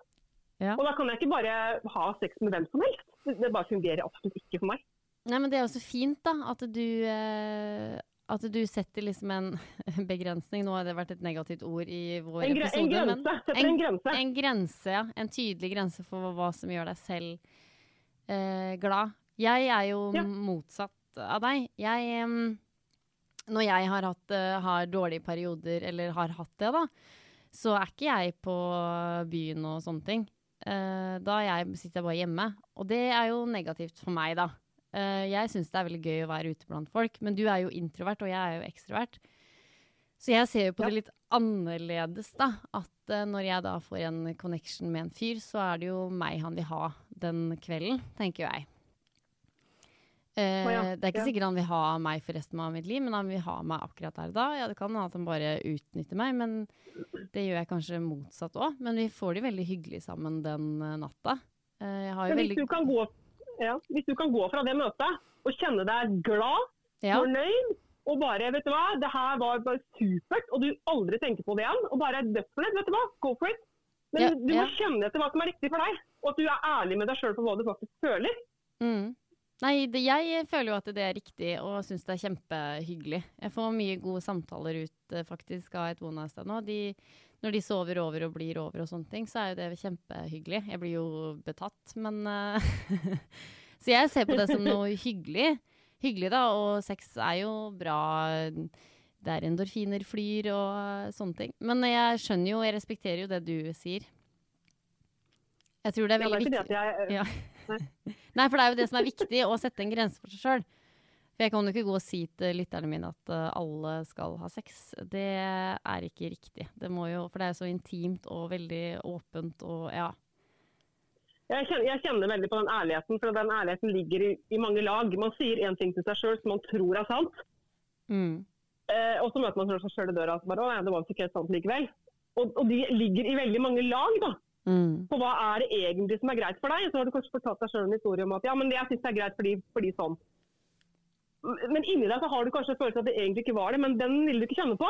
Ja. Og da kan jeg ikke bare ha sex med hvem som helst. Det, det bare fungerer absolutt ikke for meg. Nei, men det er jo så fint, da, at du eh, at du setter liksom en *laughs* begrensning. Nå har det vært et negativt ord i vår En, episode. en grense. Setter en, grense. en grense, ja. En tydelig grense for hva som gjør deg selv eh, glad. Jeg er jo Ja. motsatt av deg. Jeg um, Når jeg har, hatt, uh, har dårlige perioder, eller har hatt det, da, så er ikke jeg på byen og sånne ting. Uh, da jeg, sitter jeg bare hjemme. Og det er jo negativt for meg, da. Uh, jeg syns det er veldig gøy å være ute blant folk, men du er jo introvert, og jeg er jo ekstrovert. Så jeg ser jo på Ja. det litt annerledes, da. At eh, når jeg da får en connection med en fyr, så er det jo meg han vil ha den kvelden, tenker jeg. Eh, ja, Det er ikke ja. sikkert han vil ha meg for resten av mitt liv, men han vil ha meg akkurat der og da. Ja, det kan hende at han bare utnytter meg, men det gjør jeg kanskje motsatt òg. Men vi får det veldig hyggelig sammen den eh, natta. Eh, Men hvis veldig du, kan gå, ja, hvis du kan gå fra det møtet og kjenne deg glad, ja. fornøyd, og bare vet du hva, det her var bare supert, og du aldri tenker på det igjen, og bare dødsfornøyd, vet du hva, go for it. Men Ja, du må ja. kjenne etter hva som er riktig for deg, og at du er ærlig med deg sjøl på hva du faktisk føler. Mm. Nei, det, jeg føler jo at det er riktig, og syns det er kjempehyggelig. Jeg får mye gode samtaler ut eh, faktisk av et one night stand nå. De, når de sover over og blir over og sånne ting, så er jo det kjempehyggelig. Jeg blir jo betatt, men uh, *laughs* Så jeg ser på det som noe *laughs* hyggelig. Hyggelig, da, og sex er jo bra. Det er endorfiner flyr og sånne ting. Men jeg skjønner jo, jeg respekterer jo det du sier. Jeg tror det er Ja, det veldig er ikke viktig. det at jeg, Ja. *laughs* Nei, for det er jo det som er viktig, å sette en grense for seg sjøl. For jeg kan jo ikke gå og si til lytterne mine at eh, alle skal ha sex. Det er ikke riktig. Det må jo, for det er så intimt og veldig åpent og ja. Jeg, kjenner, jeg kjenner veldig på den ærligheten, for den ærligheten ligger i, i mange lag. Man sier én ting til seg sjøl som man tror er sant, Mm. eh, og så møter man seg sjøl i døra og bare, å, nei, det var ikke helt sant likevel. Og, og de ligger i veldig mange lag. da. Mm. på hva er det egentlig som er greit for deg. Så har du kanskje fortalt deg selv en historie om at ja, men det jeg syns er greit fordi, fordi sånn. Men inni deg så har du kanskje følelsen at det egentlig ikke var det, men den vil du ikke kjenne på.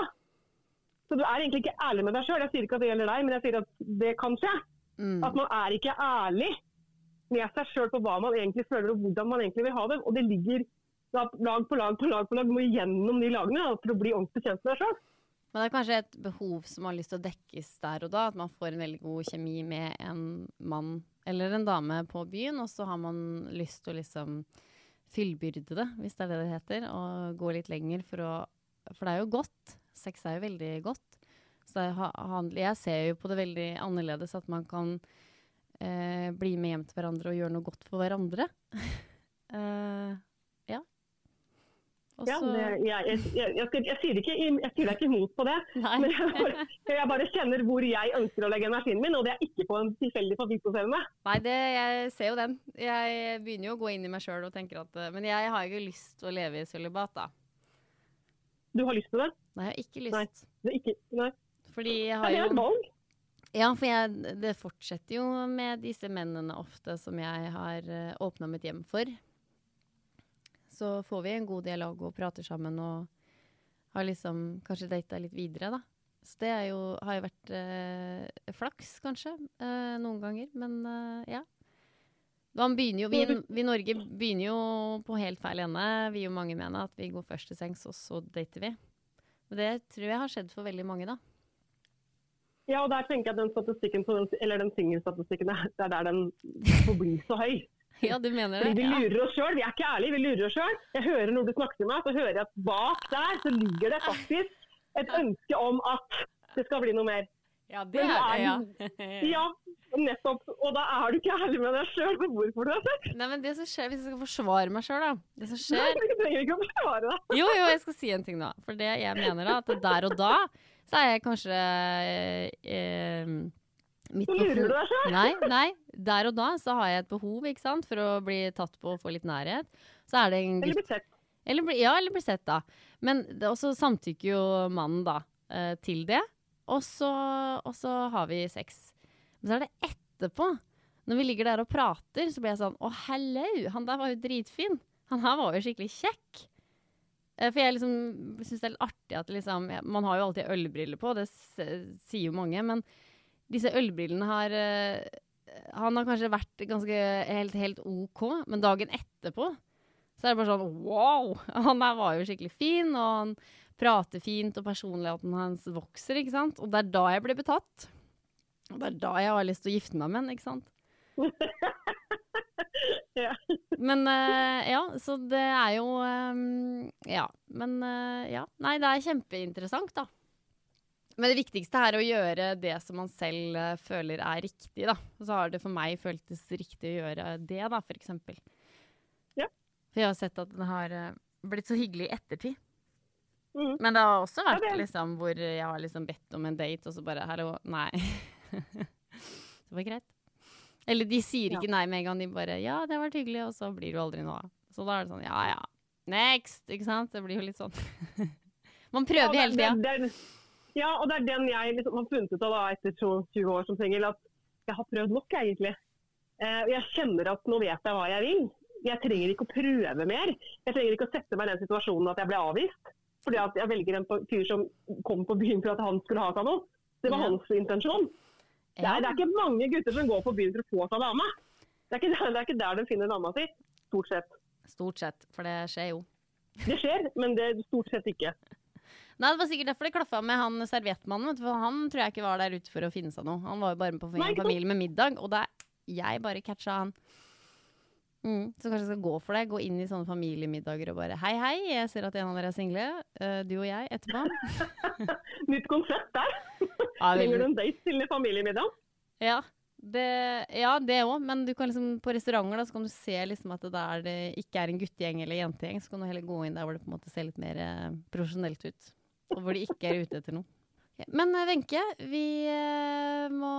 Så du er egentlig ikke ærlig med deg sjøl. Jeg sier ikke at det gjelder deg, men jeg sier at det kan skje. Mm. At man er ikke ærlig med seg sjøl på hva man egentlig føler og hvordan man egentlig vil ha det. Og det ligger lag på lag på lag på lag. Du må gjennom de lagene da, for å bli ordentlig kjent med deg sjøl. Men det er kanskje et behov som har lyst til å dekkes der og da. At man får en veldig god kjemi med en mann eller en dame på byen, og så har man lyst til å liksom fyllbyrde det, hvis det er det det heter, og gå litt lenger for å For det er jo godt. Sex er jo veldig godt. Så det ha- jeg ser jo på det veldig annerledes, at man kan eh, bli med hjem til hverandre og gjøre noe godt for hverandre. uh, *laughs* ja. Også... Ja, det, jeg, jeg, jeg, jeg, skal- jeg, sier ikke, jeg sier deg ikke imot på det. *laughs* Nei. Men jeg bare, jeg bare kjenner hvor jeg ønsker å legge energien min, og det er ikke på en tilfeldig favorittposering. Nei, det, jeg ser jo den. Jeg begynner jo å gå inn i meg sjøl og tenker at eh, Men jeg har ikke lyst til å leve i sølibat, da. Du har lyst til det? Nei, jeg har ikke Nei. lyst. det er ikke, nei. Fordi jeg har jo. Ja, for jeg, det fortsetter jo med disse mennene ofte som jeg har uh, åpna mitt hjem for. Så får vi en god dialog og prater sammen og har liksom kanskje data litt videre, da. Så det jo, har jo vært eh, flaks, kanskje, eh, noen ganger. Men eh, ja. Man begynner jo, vi, vi i Norge begynner jo på helt feil ende. Vi jo mange mener at vi går først til sengs, og så dater vi. Men det tror jeg har skjedd for veldig mange, da. Ja, og der tenker jeg den statistikken, eller den singelstatistikken, *laughs* det er der den får bli så høy. *laughs* Ja, du mener det? Fordi vi lurer oss sjøl. Vi er ikke ærlige, vi lurer oss sjøl. Jeg hører når du snakker til meg, så hører jeg at bak der så ligger det faktisk et ønske om at det skal bli noe mer. Ja, det er det, ja. Ja, nettopp. Og da er du ikke ærlig med deg sjøl på hvorfor du har sex. Nei, men det som skjer, Hvis jeg skal forsvare meg sjøl, da Det som Nei, skjer Du trenger ikke å forsvare deg. Jo, jo, jeg skal si en ting, da. For det jeg mener, da, at der og da så er jeg kanskje eh, mitt Så lurer du deg selv? Nei, nei. Der og da så har jeg et behov ikke sant, for å bli tatt på og få litt nærhet. Så er det en Eller bli sett. eller bli, Ja, eller bli sett, da. Men det, også samtykker jo mannen da eh, til det. Og så, og så har vi sex. Men så er det etterpå. Når vi ligger der og prater, så blir jeg sånn Å, hello! Han der var jo dritfin. Han her var jo skikkelig kjekk. Eh, For jeg liksom syns det er litt artig at liksom Man har jo alltid ølbriller på, det sier jo mange. Men disse ølbrillene har eh, Han har kanskje vært ganske helt, helt OK, men dagen etterpå så er det bare sånn wow! *laughs* Han der var jo skikkelig fin, og han prater fint, og personligheten hans vokser, ikke sant? Og det er da jeg blir betatt. Og det er da jeg har lyst til å gifte meg med han, ikke sant? *laughs* *laughs* Ja. Men uh, ja, så det er jo um, Ja. Men uh, ja. Nei, det er kjempeinteressant, da. Men det viktigste er å gjøre det som man selv uh, føler er riktig, da. Og så har det for meg føltes riktig å gjøre det, da, for eksempel. Ja. For jeg har sett at den har blitt så hyggelig i ettertid. Mm. Men det har også vært ja, liksom hvor jeg har liksom bedt om en date, og så bare Hallo, nei. *laughs* det var greit. Eller de sier ikke nei med en gang, de bare Ja, det har vært hyggelig, og så blir jo aldri noe av. Så da er det sånn ja ja. Next! Ikke sant? Det blir jo litt sånn. *laughs* Man prøver Ja, hele tida. Ja, og det er den jeg liksom har funnet ut av da, etter 20 år som singel, at jeg har prøvd nok, egentlig. Eh, og jeg kjenner at nå vet jeg hva jeg vil. Jeg trenger ikke å prøve mer. Jeg trenger ikke å sette meg i den situasjonen at jeg ble avvist. Fordi at jeg velger en fyr som kom på byen for at han skulle ha seg noe. Det var Ja. hans intensjon. Det er, det er ikke mange gutter som går på byen for å få seg dame. Det er ikke, *laughs* det er ikke der de finner dama si. Stort sett. Stort sett, for det skjer jo. Det skjer, men det stort sett ikke. Nei, Det var sikkert derfor det klaffa med han serviettmannen. For han tror jeg ikke var der ute for å finne seg noe. Han var jo bare med på familie med middag, og da jeg bare catcha han. Mm, så kanskje jeg skal gå for det. Gå inn i sånne familiemiddager og bare Hei, hei, jeg ser at en av dere er single. Uh, du og jeg etterpå. *laughs* Nytt konsept der. *laughs* Ja, Trenger du en date til familiemiddag? Ja, det, ja, det òg. Men du kan liksom, på restauranter da, så kan du se liksom at det der det ikke er en guttegjeng eller jentegjeng. Så kan du heller gå inn der hvor det på en måte ser litt mer eh, profesjonelt ut. Og hvor de ikke er ute etter noe. Ok, Men eh, Wenche, vi eh, må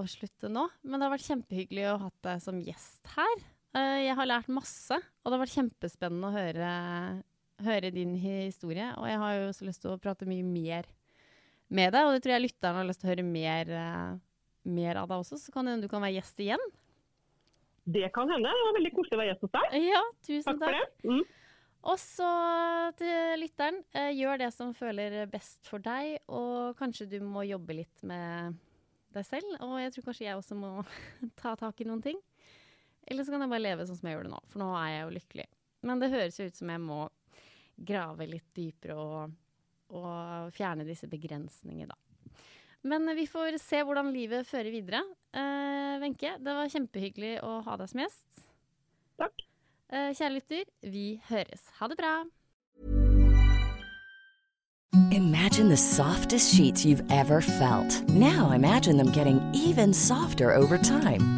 avslutte nå. Men det har vært kjempehyggelig å ha deg som gjest her. Eh, jeg har lært masse, og det har vært kjempespennende å høre, høre din historie. Og jeg har jo også lyst til å prate mye mer med deg, og det tror jeg lytterne har lyst til å høre mer, eh, mer av deg også. Så kan det hende du kan være gjest igjen. Det kan hende. Det var veldig koselig å være gjest hos deg. Ja, tusen Takk for det. Mm. Og så til lytteren, eh, gjør det som føler best for deg, og kanskje du må jobbe litt med deg selv. Og jeg tror kanskje jeg også må *laughs* ta tak i noen ting. Eller så kan jeg bare leve sånn som jeg gjør det nå, for nå er jeg jo lykkelig. Men det høres jo ut som jeg må grave litt dypere og, og fjerne disse begrensningene, da. Men vi får se hvordan livet fører videre. Eh, Wenche, det var kjempehyggelig å ha deg som gjest. Takk. Eh, kjære lytter, vi høres. Ha det bra. Imagine the softest sheets you've ever felt. Now imagine them getting even softer over time.